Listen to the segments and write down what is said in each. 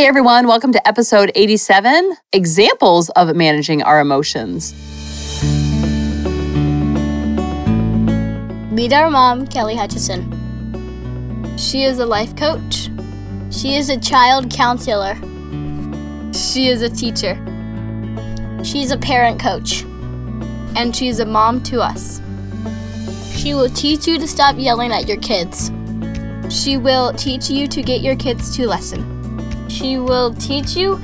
Hey everyone, welcome to episode 87 Examples of Managing Our Emotions. Meet our mom, Kelly Hutchison. She is a life coach. She is a child counselor. She is a teacher. She's a parent coach. And she's a mom to us. She will teach you to stop yelling at your kids. She will teach you to get your kids to listen. She will teach you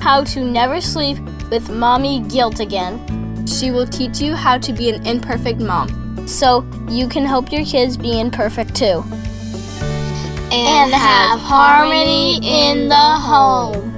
how to never sleep with mommy guilt again. She will teach you how to be an imperfect mom so you can help your kids be imperfect too. And, have harmony in the home.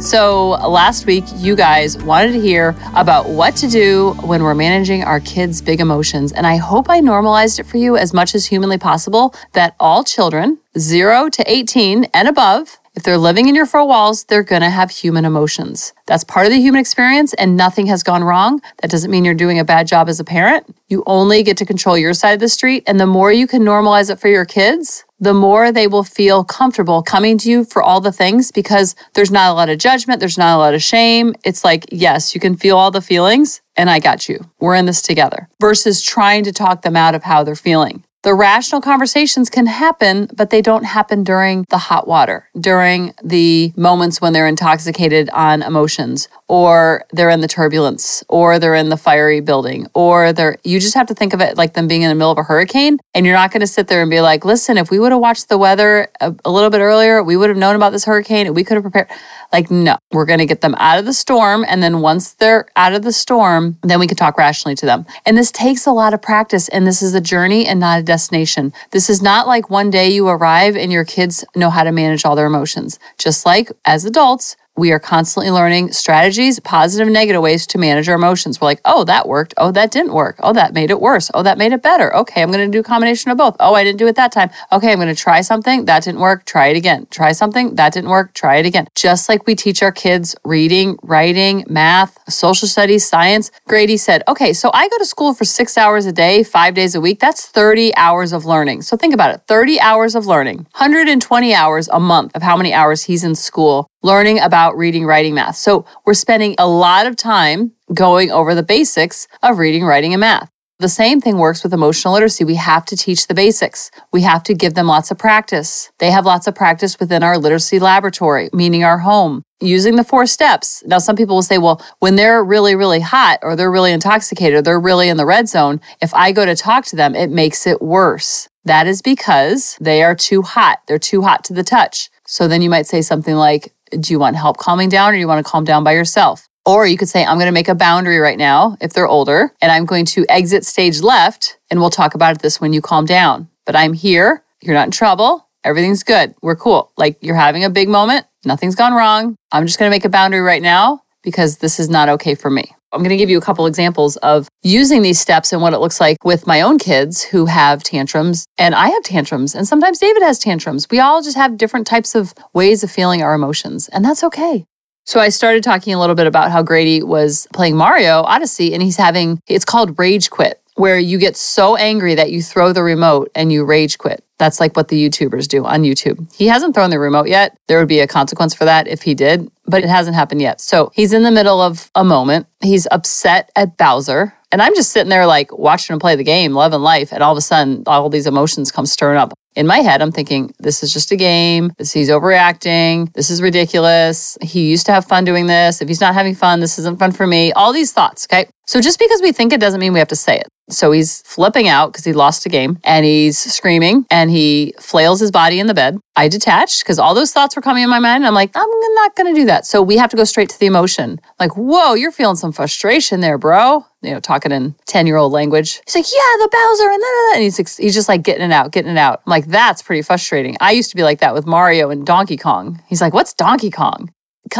So, last week, you guys wanted to hear about what to do when we're managing our kids' big emotions. And I hope I normalized it for you as much as humanly possible that all children, 0 to 18 and above, if they're living in your four walls, they're going to have human emotions. That's part of the human experience, and nothing has gone wrong. That doesn't mean you're doing a bad job as a parent. You only get to control your side of the street. And the more you can normalize it for your kids, the more they will feel comfortable coming to you for all the things because there's not a lot of judgment, there's not a lot of shame. It's like, yes, you can feel all the feelings, and I got you. We're in this together versus trying to talk them out of how they're feeling. The rational conversations can happen, but they don't happen during the hot water, during the moments when they're intoxicated on emotions, or they're in the turbulence, or they're in the fiery building, or they're, you just have to think of it like them being in the middle of a hurricane. And you're not going to sit there and be like, listen, if we would have watched the weather a, a little bit earlier, we would have known about this hurricane and we could have prepared. Like, no, we're going to get them out of the storm. And then once they're out of the storm, then we can talk rationally to them. And this takes a lot of practice. And this is a journey and not a destination. This is not like one day you arrive and your kids know how to manage all their emotions. Just like as adults, we are constantly learning strategies, positive and negative ways to manage our emotions. We're like, oh, that worked. Oh, that didn't work. Oh, that made it worse. Oh, that made it better. Okay, I'm going to do a combination of both. Oh, I didn't do it that time. Okay, I'm going to try something. That didn't work. Try it again. Try something. That didn't work. Try it again. Just like we teach our kids reading, writing, math, social studies, science. Grady said, okay, so I go to school for six hours a day, five days a week. That's 30 hours of learning. So think about it 30 hours of learning, 120 hours a month of how many hours he's in school learning about reading, writing, math. So we're spending a lot of time going over the basics of reading, writing, and math. The same thing works with emotional literacy. We have to teach the basics. We have to give them lots of practice. They have lots of practice within our literacy laboratory, meaning our home, using the four steps. Now, some people will say, well, when they're really, really hot or they're really intoxicated or they're really in the red zone, if I go to talk to them, it makes it worse. That is because they are too hot. They're too hot to the touch. So then you might say something like, do you want help calming down or do you want to calm down by yourself? Or you could say, I'm going to make a boundary right now if they're older, and I'm going to exit stage left, and we'll talk about this when you calm down. But I'm here. You're not in trouble. Everything's good. We're cool. Like you're having a big moment. Nothing's gone wrong. I'm just going to make a boundary right now because this is not okay for me. I'm going to give you a couple examples of using these steps and what it looks like with my own kids who have tantrums. And I have tantrums, and sometimes David has tantrums. We all just have different types of ways of feeling our emotions, and that's okay. So I started talking a little bit about how Grady was playing Mario Odyssey, and he's having it's called rage quit, where you get so angry that you throw the remote and you rage quit. That's like what the YouTubers do on YouTube. He hasn't thrown the remote yet. There would be a consequence for that if he did, but it hasn't happened yet. So he's in the middle of a moment. He's upset at Bowser. And I'm just sitting there like watching him play the game, loving life. And all of a sudden, all these emotions come stirring up. In my head, I'm thinking, this is just a game. This, he's overreacting. This is ridiculous. He used to have fun doing this. If he's not having fun, this isn't fun for me. All these thoughts. Okay. So just because we think it doesn't mean we have to say it. So he's flipping out because he lost a game and he's screaming and he flails his body in the bed. I detached because all those thoughts were coming in my mind. I'm like, I'm not going to do that. So we have to go straight to the emotion. Like, whoa, you're feeling some frustration there, bro. You know, talking in 10 year old language. He's like, yeah, the Bowser. And, and he's, he's just like getting it out, getting it out. I'm like, that's pretty frustrating. I used to be like that with Mario and Donkey Kong. He's like, what's Donkey Kong?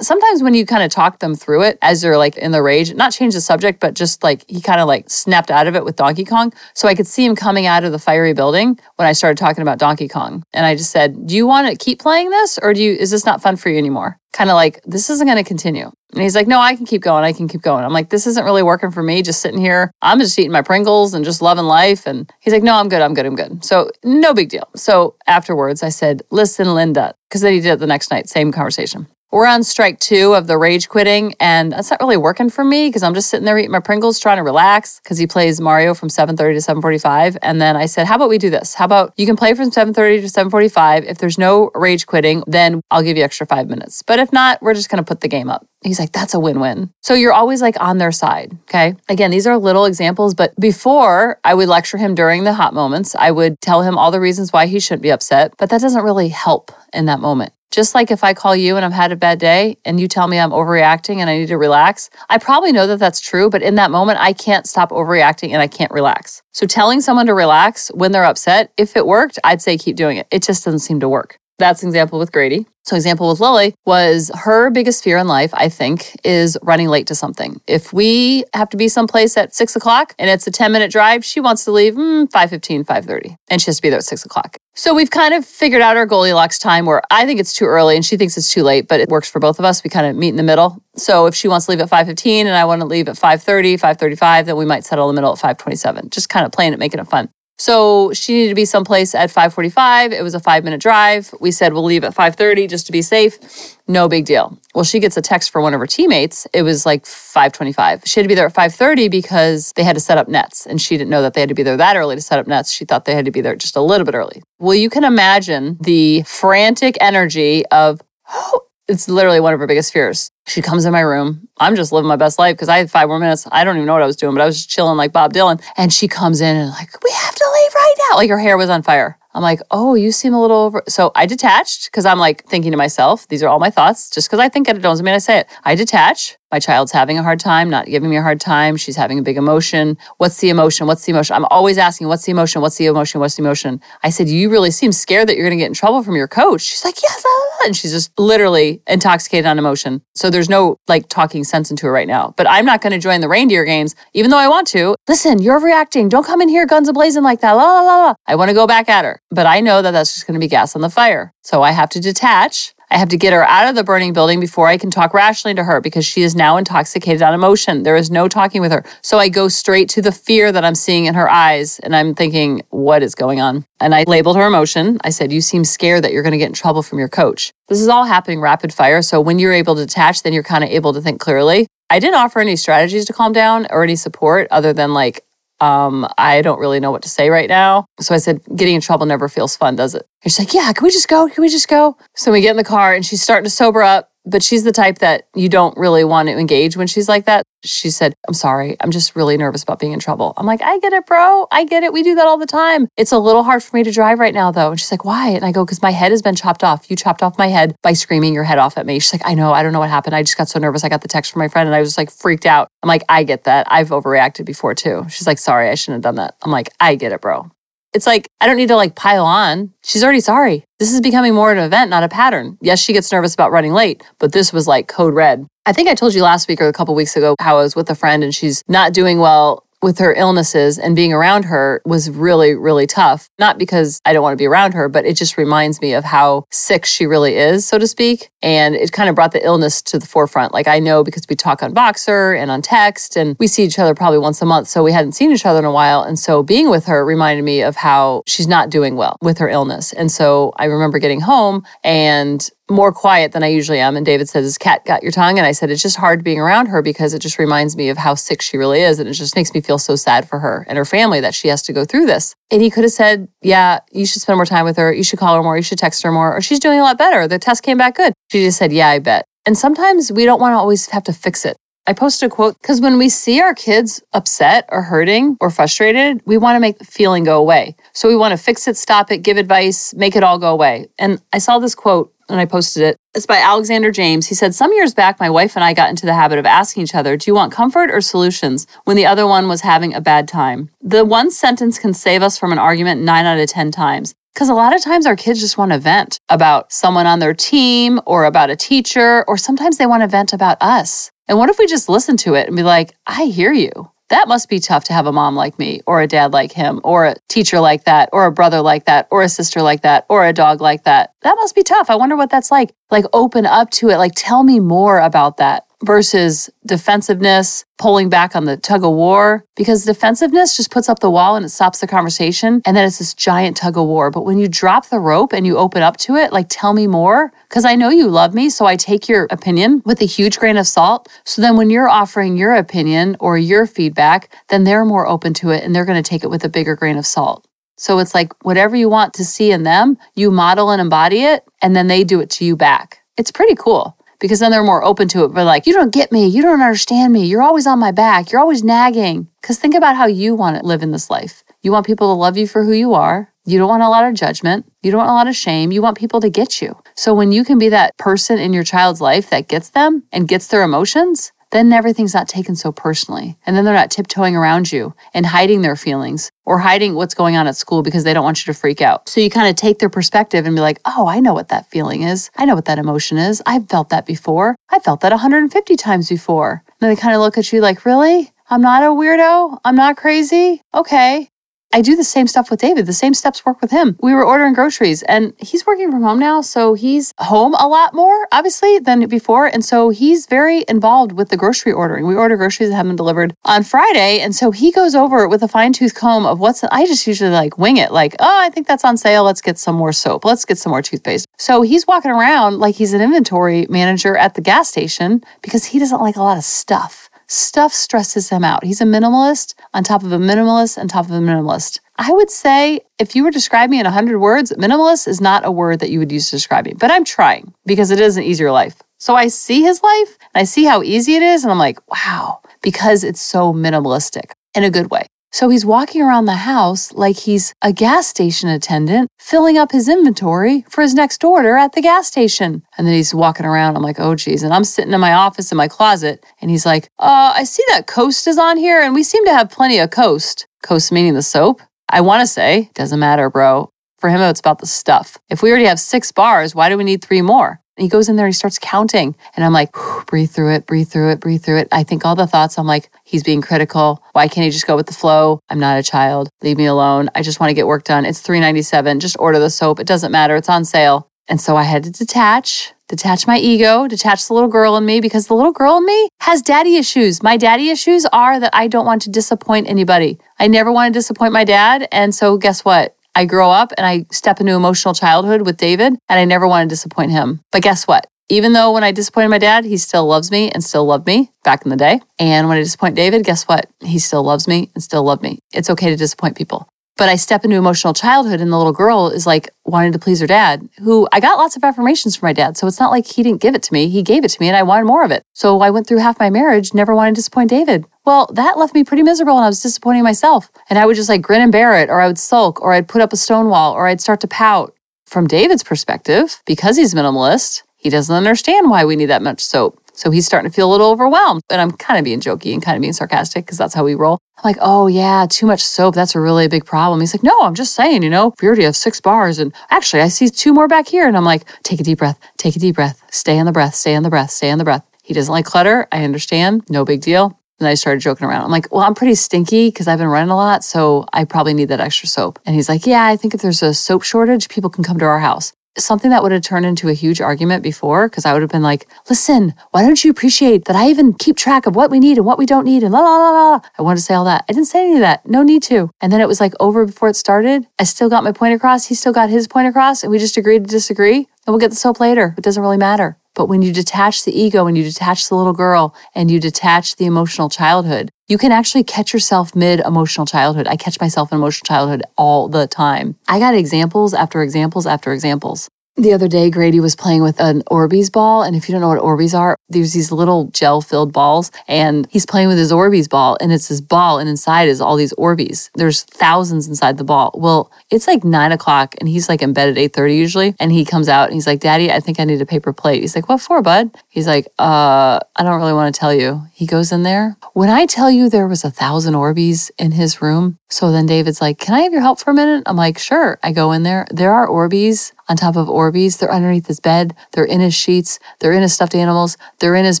Sometimes when you kind of talk them through it as they're like in the rage, not change the subject, but just like he kind of like snapped out of it with Donkey Kong. So I could see him coming out of the fiery building when I started talking about Donkey Kong. And I just said, Do you want to keep playing this or do you, is this not fun for you anymore? Kind of like, this isn't going to continue. And he's like, no, I can keep going. I can keep going. I'm like, this isn't really working for me. Just sitting here. I'm just eating my Pringles and just loving life. And he's like, no, I'm good. I'm good. I'm good. So no big deal. So afterwards, I said, listen, Linda, because then he did it the next night, same conversation. We're on strike two of the rage quitting, and that's not really working for me because I'm just sitting there eating my Pringles, trying to relax because he plays Mario from 7:30 to 7:45. And then I said, "How about we do this? How about you can play from 7:30 to 7:45? If there's no rage quitting, then I'll give you extra five minutes. But if not, we're just going to put the game up." He's like, that's a win win. So you're always like on their side. Okay. Again, these are little examples, but before I would lecture him during the hot moments, I would tell him all the reasons why he shouldn't be upset, but that doesn't really help in that moment. Just like if I call you and I've had a bad day and you tell me I'm overreacting and I need to relax, I probably know that that's true, but in that moment, I can't stop overreacting and I can't relax. So telling someone to relax when they're upset, if it worked, I'd say keep doing it. It just doesn't seem to work. That's an example with Grady. So, example with Lily was her biggest fear in life, I think, is running late to something. If we have to be someplace at six o'clock and it's a 10 minute drive, she wants to leave mm, 5.15, 5.30, and she has to be there at six o'clock. So we've kind of figured out our Goldilocks time where I think it's too early and she thinks it's too late, but it works for both of us. We kind of meet in the middle. So if she wants to leave at 5.15 and I want to leave at 5.30, 5.35, then we might settle in the middle at 5.27, just kind of playing it, making it fun. So she needed to be someplace at 5:45. It was a 5-minute drive. We said we'll leave at 5:30 just to be safe. No big deal. Well, she gets a text from one of her teammates. It was like 5:25. She had to be there at 5:30 because they had to set up nets and she didn't know that they had to be there that early to set up nets. She thought they had to be there just a little bit early. Well, you can imagine the frantic energy of oh, it's literally one of her biggest fears. She comes in my room. I'm just living my best life because I had five more minutes. I don't even know what I was doing, but I was just chilling like Bob Dylan. And she comes in and like, we have to leave right now. Like her hair was on fire. I'm like, oh, you seem a little over. So I detached because I'm like thinking to myself, these are all my thoughts. Just because I think it doesn't mean I say it. I detach. My child's having a hard time, not giving me a hard time. She's having a big emotion. What's the emotion? What's the emotion? I'm always asking, what's the emotion? What's the emotion? What's the emotion? I said, you really seem scared that you're going to get in trouble from your coach. She's like, yes. And she's just literally intoxicated on emotion. So there's no like talking sense into her right now. But I'm not going to join the reindeer games, even though I want to. Listen, you're reacting. Don't come in here guns ablazing like that. La, la, la, la. I want to go back at her. But I know that that's just going to be gas on the fire. So I have to detach I have to get her out of the burning building before I can talk rationally to her because she is now intoxicated on emotion. There is no talking with her. So I go straight to the fear that I'm seeing in her eyes and I'm thinking, what is going on? And I labeled her emotion. I said, You seem scared that you're going to get in trouble from your coach. This is all happening rapid fire. So when you're able to detach, then you're kind of able to think clearly. I didn't offer any strategies to calm down or any support other than like, um, I don't really know what to say right now. So I said, getting in trouble never feels fun, does it? And she's like, yeah, can we just go? Can we just go? So we get in the car and she's starting to sober up but she's the type that you don't really want to engage when she's like that. She said, I'm sorry. I'm just really nervous about being in trouble. I'm like, I get it, bro. I get it. We do that all the time. It's a little hard for me to drive right now, though. And she's like, why? And I go, because my head has been chopped off. You chopped off my head by screaming your head off at me. She's like, I know. I don't know what happened. I just got so nervous. I got the text from my friend and I was like freaked out. I'm like, I get that. I've overreacted before too. She's like, sorry. I shouldn't have done that. I'm like, I get it, bro. It's like, I don't need to like pile on. She's already sorry. This is becoming more an event, not a pattern. Yes, she gets nervous about running late, but this was like code red. I think I told you last week or a couple weeks ago how I was with a friend and she's not doing well with her illnesses and being around her was really, really tough. Not because I don't want to be around her, but it just reminds me of how sick she really is, so to speak. And it kind of brought the illness to the forefront. Like I know because we talk on Voxer and on text and we see each other probably once a month. So we hadn't seen each other in a while. And so being with her reminded me of how she's not doing well with her illness. And so I remember getting home and more quiet than I usually am. And David says, His cat got your tongue? And I said, It's just hard being around her because it just reminds me of how sick she really is. And it just makes me feel so sad for her and her family that she has to go through this. And he could have said, Yeah, you should spend more time with her. You should call her more. You should text her more. Or she's doing a lot better. The test came back good. She just said, Yeah, I bet. And sometimes we don't want to always have to fix it. I posted a quote because when we see our kids upset or hurting or frustrated, we want to make the feeling go away. So we want to fix it, stop it, give advice, make it all go away. And I saw this quote and I posted it. It's by Alexander James. He said, Some years back, my wife and I got into the habit of asking each other, Do you want comfort or solutions when the other one was having a bad time? The one sentence can save us from an argument nine out of 10 times. Because a lot of times our kids just want to vent about someone on their team or about a teacher, or sometimes they want to vent about us. And what if we just listen to it and be like, I hear you? That must be tough to have a mom like me, or a dad like him, or a teacher like that, or a brother like that, or a sister like that, or a dog like that. That must be tough. I wonder what that's like. Like, open up to it. Like, tell me more about that versus defensiveness, pulling back on the tug of war, because defensiveness just puts up the wall and it stops the conversation. And then it's this giant tug of war. But when you drop the rope and you open up to it, like, tell me more, because I know you love me. So I take your opinion with a huge grain of salt. So then when you're offering your opinion or your feedback, then they're more open to it and they're going to take it with a bigger grain of salt. So it's like whatever you want to see in them, you model and embody it, and then they do it to you back. It's pretty cool because then they're more open to it. But like, you don't get me. You don't understand me. You're always on my back. You're always nagging. Because think about how you want to live in this life. You want people to love you for who you are. You don't want a lot of judgment. You don't want a lot of shame. You want people to get you. So when you can be that person in your child's life that gets them and gets their emotions, then everything's not taken so personally. And then they're not tiptoeing around you and hiding their feelings or hiding what's going on at school because they don't want you to freak out. So you kind of take their perspective and be like, oh, I know what that feeling is. I know what that emotion is. I've felt that before. I felt that 150 times before. And they kind of look at you like, really? I'm not a weirdo. I'm not crazy. Okay. I do the same stuff with David. The same steps work with him. We were ordering groceries and he's working from home now. So he's home a lot more, obviously, than before. And so he's very involved with the grocery ordering. We order groceries that have been delivered on Friday. And so he goes over with a fine tooth comb of what's, I just usually like wing it, like, oh, I think that's on sale. Let's get some more soap. Let's get some more toothpaste. So he's walking around like he's an inventory manager at the gas station because he doesn't like a lot of stuff. Stuff stresses him out. He's a minimalist on top of a minimalist on top of a minimalist. I would say if you were to describe me in 100 words, minimalist is not a word that you would use to describe me, but I'm trying because it is an easier life. So I see his life and I see how easy it is, and I'm like, wow, because it's so minimalistic in a good way. So he's walking around the house like he's a gas station attendant, filling up his inventory for his next order at the gas station. And then he's walking around. I'm like, oh, geez. And I'm sitting in my office in my closet. And he's like, uh, I see that Coast is on here, and we seem to have plenty of Coast. Coast meaning the soap. I want to say, doesn't matter, bro. For him, it's about the stuff. If we already have six bars, why do we need three more? And he goes in there and he starts counting. And I'm like, breathe through it, breathe through it, breathe through it. I think all the thoughts, I'm like, he's being critical. Why can't he just go with the flow? I'm not a child. Leave me alone. I just want to get work done. It's 397. Just order the soap. It doesn't matter. It's on sale. And so I had to detach, detach my ego, detach the little girl in me because the little girl in me has daddy issues. My daddy issues are that I don't want to disappoint anybody. I never want to disappoint my dad. And so guess what? I grow up and I step into emotional childhood with David, and I never want to disappoint him. But guess what? Even though when I disappointed my dad, he still loves me and still loved me back in the day. And when I disappoint David, guess what? He still loves me and still loved me. It's okay to disappoint people. But I step into emotional childhood, and the little girl is like wanting to please her dad, who I got lots of affirmations from my dad. So it's not like he didn't give it to me. He gave it to me, and I wanted more of it. So I went through half my marriage, never wanting to disappoint David. Well, that left me pretty miserable, and I was disappointing myself. And I would just like grin and bear it, or I would sulk, or I'd put up a stone wall, or I'd start to pout. From David's perspective, because he's minimalist, he doesn't understand why we need that much soap. So he's starting to feel a little overwhelmed. And I'm kind of being jokey and kind of being sarcastic because that's how we roll. I'm like, oh, yeah, too much soap. That's a really big problem. He's like, no, I'm just saying, you know, we already have six bars. And actually, I see two more back here. And I'm like, take a deep breath, take a deep breath, stay on the breath, stay on the breath, stay on the breath. He doesn't like clutter. I understand. No big deal. And I started joking around. I'm like, well, I'm pretty stinky because I've been running a lot. So I probably need that extra soap. And he's like, yeah, I think if there's a soap shortage, people can come to our house something that would have turned into a huge argument before because I would have been like, listen, why don't you appreciate that I even keep track of what we need and what we don't need and la la la la. I wanted to say all that. I didn't say any of that. No need to. And then it was like over before it started. I still got my point across. He still got his point across. And we just agreed to disagree. And we'll get the soap later. It doesn't really matter. But when you detach the ego and you detach the little girl and you detach the emotional childhood, you can actually catch yourself mid emotional childhood. I catch myself in emotional childhood all the time. I got examples after examples after examples. The other day, Grady was playing with an Orbeez ball. And if you don't know what Orbeez are, there's these little gel filled balls. And he's playing with his Orbeez ball, and it's this ball, and inside is all these Orbeez. There's thousands inside the ball. Well, it's like nine o'clock, and he's like in bed at 8.30 usually. And he comes out and he's like, Daddy, I think I need a paper plate. He's like, What for, bud? He's like, Uh, I don't really want to tell you. He goes in there. When I tell you there was a thousand Orbeez in his room, So then David's like, Can I have your help for a minute? I'm like, Sure. I go in there. There are Orbeez on top of Orbeez. They're underneath his bed. They're in his sheets. They're in his stuffed animals. They're in his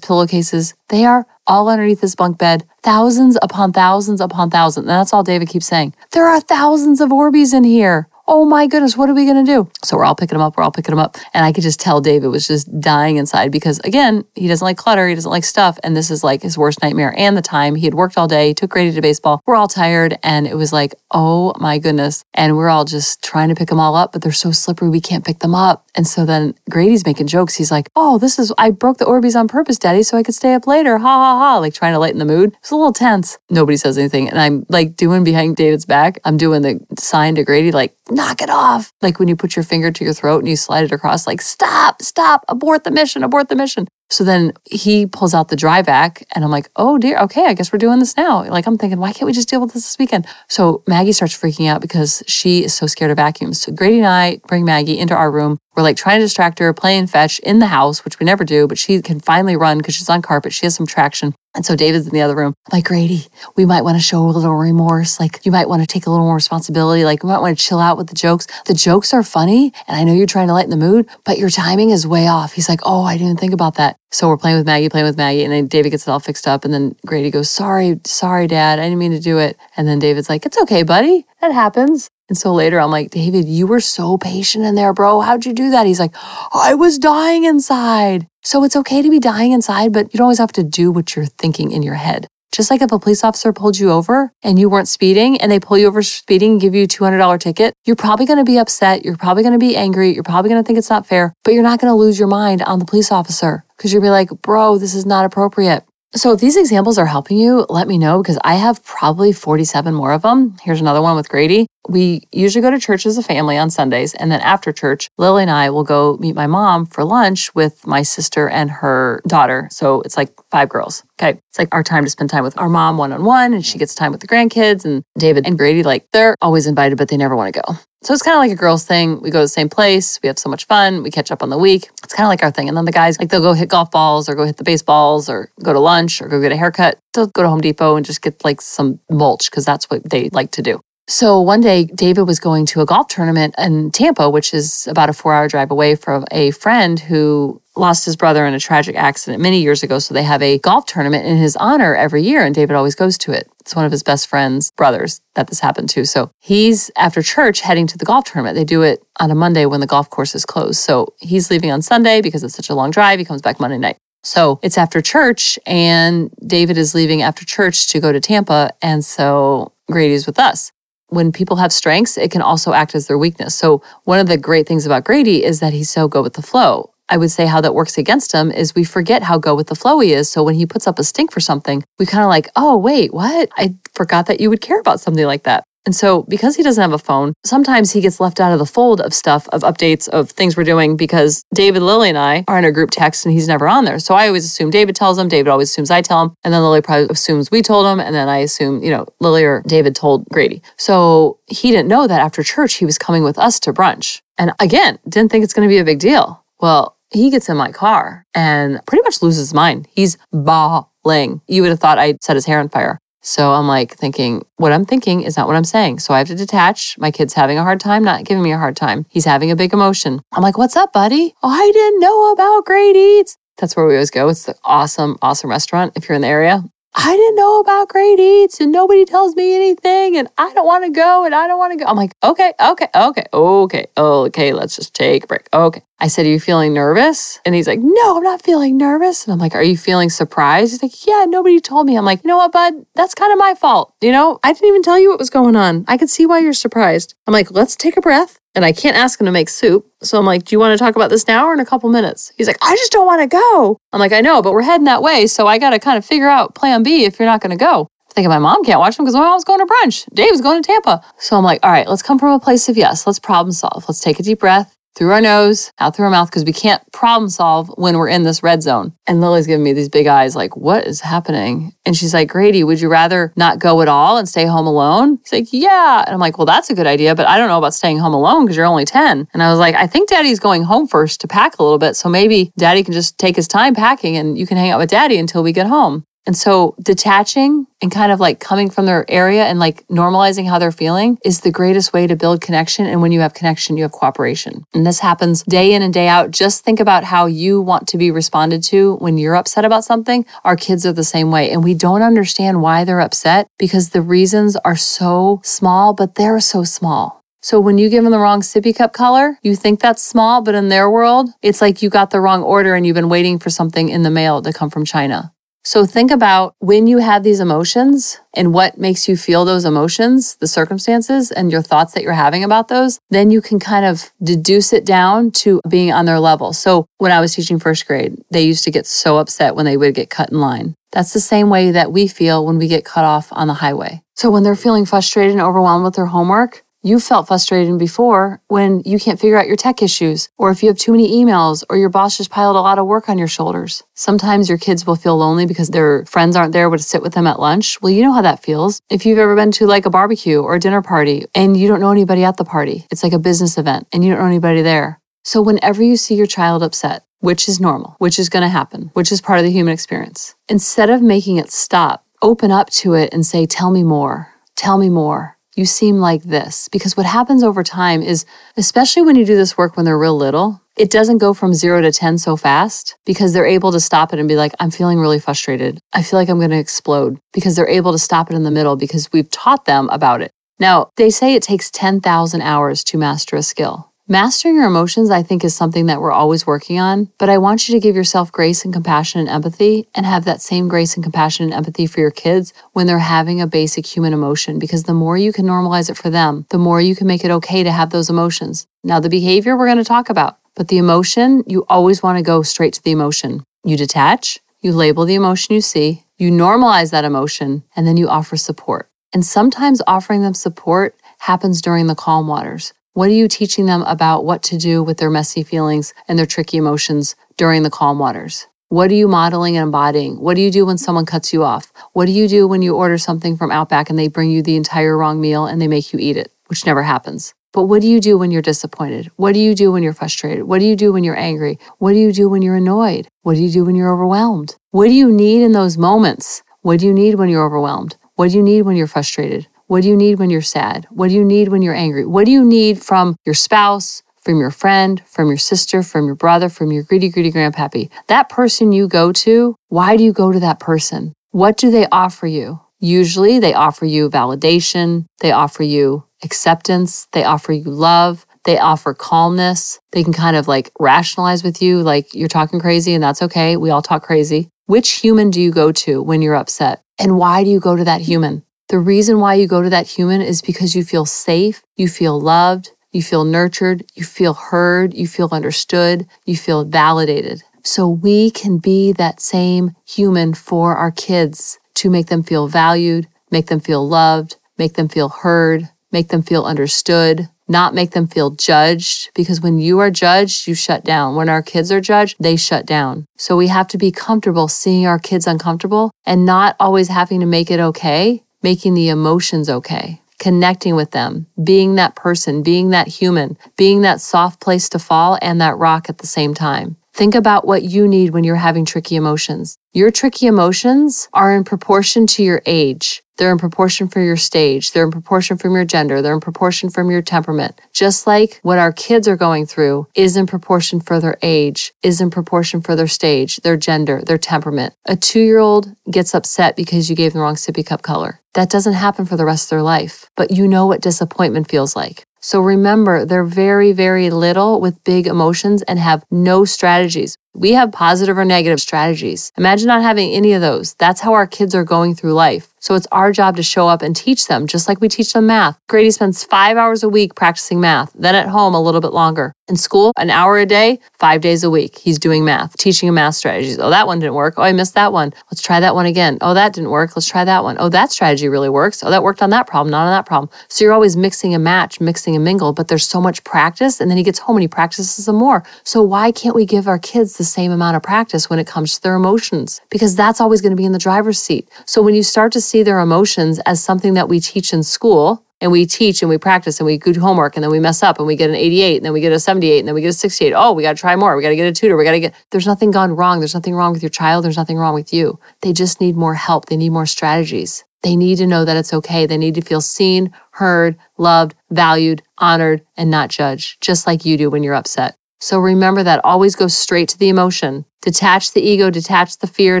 pillowcases. They are all underneath his bunk bed. Thousands upon thousands upon thousands. And that's all David keeps saying. There are thousands of Orbeez in here oh my goodness, what are we going to do? So we're all picking them up. We're all picking them up. And I could just tell David was just dying inside because, again, he doesn't like clutter. He doesn't like stuff. And this is like his worst nightmare. And the time he had worked all day, took Grady to baseball. We're all tired. And it was like, oh my goodness. And we're all just trying to pick them all up, but they're so slippery. We can't pick them up. And so then Grady's making jokes. He's like, oh, this is, I broke the Orbeez on purpose, Daddy, so I could stay up later. Ha ha ha. Like trying to lighten the mood. It's a little tense. Nobody says anything. And I'm like doing behind David's back, I'm doing the sign to Grady, like, knock it off. Like when you put your finger to your throat and you slide it across, like, stop, stop, abort the mission, abort the mission. So then he pulls out the dry vac and I'm like, oh dear, okay, I guess we're doing this now. Like I'm thinking, why can't we just deal with this this weekend? So Maggie starts freaking out because she is so scared of vacuums. So Grady and I bring Maggie into our room. We're like trying to distract her, playing fetch in the house, which we never do, but she can finally run because she's on carpet. She has some traction. And so David's in the other room. I'm like, Grady, we might want to show a little remorse. Like, you might want to take a little more responsibility. Like, we might want to chill out with the jokes. The jokes are funny. And I know you're trying to lighten the mood, but your timing is way off. He's like, Oh, I didn't think about that. So we're playing with Maggie, playing with Maggie. And then David gets it all fixed up. And then Grady goes, Sorry, sorry, dad. I didn't mean to do it. And then David's like, It's okay, buddy. That happens. And so later I'm like, David, you were so patient in there, bro. How'd you do that? He's like, I was dying inside. So it's okay to be dying inside, but you don't always have to do what you're thinking in your head. Just like if a police officer pulled you over and you weren't speeding and they pull you over speeding and give you a $200 ticket, you're probably going to be upset. You're probably going to be angry. You're probably going to think it's not fair, but you're not going to lose your mind on the police officer because you'll be like, bro, this is not appropriate. So if these examples are helping you, let me know because I have probably 47 more of them. Here's another one with Grady. We usually go to church as a family on Sundays. And then after church, Lily and I will go meet my mom for lunch with my sister and her daughter. So it's like five girls. Okay. It's like our time to spend time with our mom one on one, and she gets time with the grandkids. And David and Grady, like, they're always invited, but they never want to go. So it's kind of like a girls' thing. We go to the same place. We have so much fun. We catch up on the week. It's kind of like our thing. And then the guys, like, they'll go hit golf balls or go hit the baseballs or go to lunch or go get a haircut. They'll go to Home Depot and just get like some mulch because that's what they like to do. So one day, David was going to a golf tournament in Tampa, which is about a four hour drive away from a friend who lost his brother in a tragic accident many years ago. So they have a golf tournament in his honor every year, and David always goes to it. It's one of his best friend's brothers that this happened to. So he's after church heading to the golf tournament. They do it on a Monday when the golf course is closed. So he's leaving on Sunday because it's such a long drive. He comes back Monday night. So it's after church, and David is leaving after church to go to Tampa. And so Grady's with us when people have strengths, it can also act as their weakness. So, one of the great things about Grady is that he's so go with the flow. I would say how that works against him is we forget how go with the flow he is. So when he puts up a stink for something, we kind of like, oh, wait, what? I forgot that you would care about something like that. And so, because he doesn't have a phone, sometimes he gets left out of the fold of stuff, of updates, of things we're doing because David, Lily, and I are in a group text and he's never on there. So I always assume David tells him, David always assumes I tell him, and then Lily probably assumes we told him, and then I assume, you know, Lily or David told Grady. So he didn't know that after church he was coming with us to brunch. And again, didn't think it's going to be a big deal. Well, he gets in my car and pretty much loses his mind. He's bawling. You would have thought I'd set his hair on fire. So I'm like thinking, what I'm thinking is not what I'm saying. So I have to detach. My kid's having a hard time, not giving me a hard time. He's having a big emotion. I'm like, what's up, buddy? Oh, I didn't know about Great Eats. That's where we always go. It's the awesome, awesome restaurant if you're in the area. I didn't know about Great Eats and nobody tells me anything and I don't want to go and I don't want to go. I'm like, okay, okay, okay, okay, okay, let's just take a break. Okay. I said, Are you feeling nervous? And he's like, No, I'm not feeling nervous. And I'm like, Are you feeling surprised? He's like, Yeah, nobody told me. I'm like, You know what, bud? That's kind of my fault. You know, I didn't even tell you what was going on. I can see why you're surprised. I'm like, Let's take a breath. And I can't ask him to make soup. So I'm like, Do you want to talk about this now or in a couple minutes? He's like, I just don't want to go. I'm like, I know, but we're heading that way. So I got to kind of figure out plan B if you're not going to go thinking my mom can't watch him because my mom's going to brunch. Dave's going to Tampa. So I'm like, all right, let's come from a place of yes. Let's problem solve. Let's take a deep breath through our nose, out through our mouth, because we can't problem solve when we're in this red zone. And Lily's giving me these big eyes, like, what is happening? And she's like, Grady, would you rather not go at all and stay home alone? He's like, yeah. And I'm like, well, that's a good idea, but I don't know about staying home alone because you're only 10. And I was like, I think daddy's going home first to pack a little bit. So maybe daddy can just take his time packing and you can hang out with daddy until we get home. And so detaching and kind of like coming from their area and like normalizing how they're feeling is the greatest way to build connection. And when you have connection, you have cooperation. And this happens day in and day out. Just think about how you want to be responded to when you're upset about something. Our kids are the same way. And we don't understand why they're upset because the reasons are so small, but they're so small. So when you give them the wrong sippy cup color, you think that's small, but in their world, it's like you got the wrong order and you've been waiting for something in the mail to come from China. So think about when you have these emotions and what makes you feel those emotions, the circumstances and your thoughts that you're having about those, then you can kind of deduce it down to being on their level. So when I was teaching first grade, they used to get so upset when they would get cut in line. That's the same way that we feel when we get cut off on the highway. So when they're feeling frustrated and overwhelmed with their homework, you felt frustrated before when you can't figure out your tech issues, or if you have too many emails, or your boss just piled a lot of work on your shoulders. Sometimes your kids will feel lonely because their friends aren't there to sit with them at lunch. Well, you know how that feels. If you've ever been to like a barbecue or a dinner party and you don't know anybody at the party, it's like a business event and you don't know anybody there. So, whenever you see your child upset, which is normal, which is going to happen, which is part of the human experience, instead of making it stop, open up to it and say, Tell me more, tell me more you seem like this. Because what happens over time is, especially when you do this work when they're real little, it doesn't go from zero to 10 so fast because they're able to stop it and be like, I'm feeling really frustrated. I feel like I'm going to explode because they're able to stop it in the middle because we've taught them about it. Now, they say it takes 10,000 hours to master a skill. Mastering your emotions, I think, is something that we're always working on, but I want you to give yourself grace and compassion and empathy and have that same grace and compassion and empathy for your kids when they're having a basic human emotion, because the more you can normalize it for them, the more you can make it okay to have those emotions. Now, the behavior we're going to talk about, but the emotion, you always want to go straight to the emotion. You detach, you label the emotion you see, you normalize that emotion, and then you offer support. And sometimes offering them support happens during the calm waters. What are you teaching them about what to do with their messy feelings and their tricky emotions during the calm waters? What are you modeling and embodying? What do you do when someone cuts you off? What do you do when you order something from Outback and they bring you the entire wrong meal and they make you eat it, which never happens? But what do you do when you're disappointed? What do you do when you're frustrated? What do you do when you're angry? What do you do when you're annoyed? What do you do when you're overwhelmed? What do you need in those moments? What do you need when you're overwhelmed? What do you need when you're frustrated? What do you need when you're sad? What do you need when you're angry? What do you need from your spouse, from your friend, from your sister, from your brother, from your greedy, greedy grandpappy? That person you go to, why do you go to that person? What do they offer you? Usually they offer you validation, they offer you acceptance, they offer you love, they offer calmness. They can kind of like rationalize with you, like you're talking crazy and that's okay. We all talk crazy. Which human do you go to when you're upset? And why do you go to that human? The reason why you go to that human is because you feel safe, you feel loved, you feel nurtured, you feel heard, you feel understood, you feel validated. So we can be that same human for our kids to make them feel valued, make them feel loved, make them feel heard, make them feel understood, not make them feel judged because when you are judged, you shut down. When our kids are judged, they shut down. So we have to be comfortable seeing our kids uncomfortable and not always having to make it okay making the emotions okay, connecting with them, being that person, being that human, being that soft place to fall and that rock at the same time. Think about what you need when you're having tricky emotions. Your tricky emotions are in proportion to your age. They're in proportion for your stage. They're in proportion from your gender. They're in proportion from your temperament. Just like what our kids are going through is in proportion for their age, is in proportion for their stage, their gender, their temperament. A two year old gets upset because you gave them the wrong sippy cup color. That doesn't happen for the rest of their life, but you know what disappointment feels like. So remember, they're very, very little with big emotions and have no strategies. We have positive or negative strategies. Imagine not having any of those. That's how our kids are going through life. So it's our job to show up and teach them, just like we teach them math. Grady spends five hours a week practicing math, then at home a little bit longer. In school, an hour a day, five days a week. He's doing math, teaching him math strategies. Oh, that one didn't work. Oh, I missed that one. Let's try that one again. Oh, that didn't work. Let's try that one. Oh, that strategy really works. Oh, that worked on that problem, not on that problem. So you're always mixing and match, mixing and mingle, but there's so much practice. And then he gets home and he practices some more. So why can't we give our kids the same amount of practice when it comes to their emotions? Because that's always going to be in the driver's seat. So when you start to see their emotions as something that we teach in school, and we teach and we practice and we do homework and then we mess up and we get an 88 and then we get a 78 and then we get a 68. Oh, we got to try more. We got to get a tutor. We got to get, there's nothing gone wrong. There's nothing wrong with your child. There's nothing wrong with you. They just need more help. They need more strategies. They need to know that it's okay. They need to feel seen, heard, loved, valued, honored, and not judged, just like you do when you're upset. So remember that always go straight to the emotion. Detach the ego, detach the fear,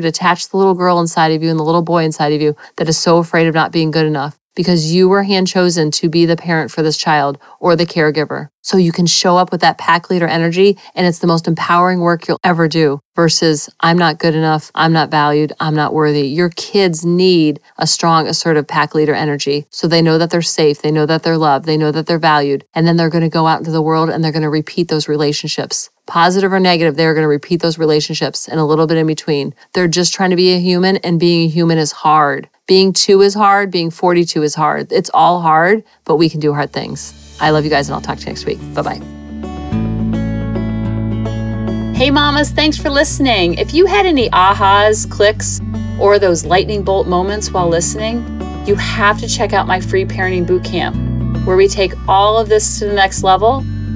detach the little girl inside of you and the little boy inside of you that is so afraid of not being good enough because you were hand chosen to be the parent for this child or the caregiver. So you can show up with that pack leader energy and it's the most empowering work you'll ever do versus I'm not good enough, I'm not valued, I'm not worthy. Your kids need a strong, assertive pack leader energy so they know that they're safe, they know that they're loved, they know that they're valued, and then they're going to go out into the world and they're going to repeat those relationships positive or negative, they're going to repeat those relationships and a little bit in between. They're just trying to be a human, and being a human is hard. Being two is hard, being 42 is hard. It's all hard, but we can do hard things. I love you guys, and I'll talk to you next week. Bye bye. Hey, mamas, thanks for listening. If you had any ahas, clicks, or those lightning bolt moments while listening, you have to check out my free parenting boot camp, where we take all of this to the next level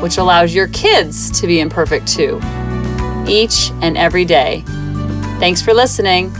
which allows your kids to be imperfect too, each and every day. Thanks for listening.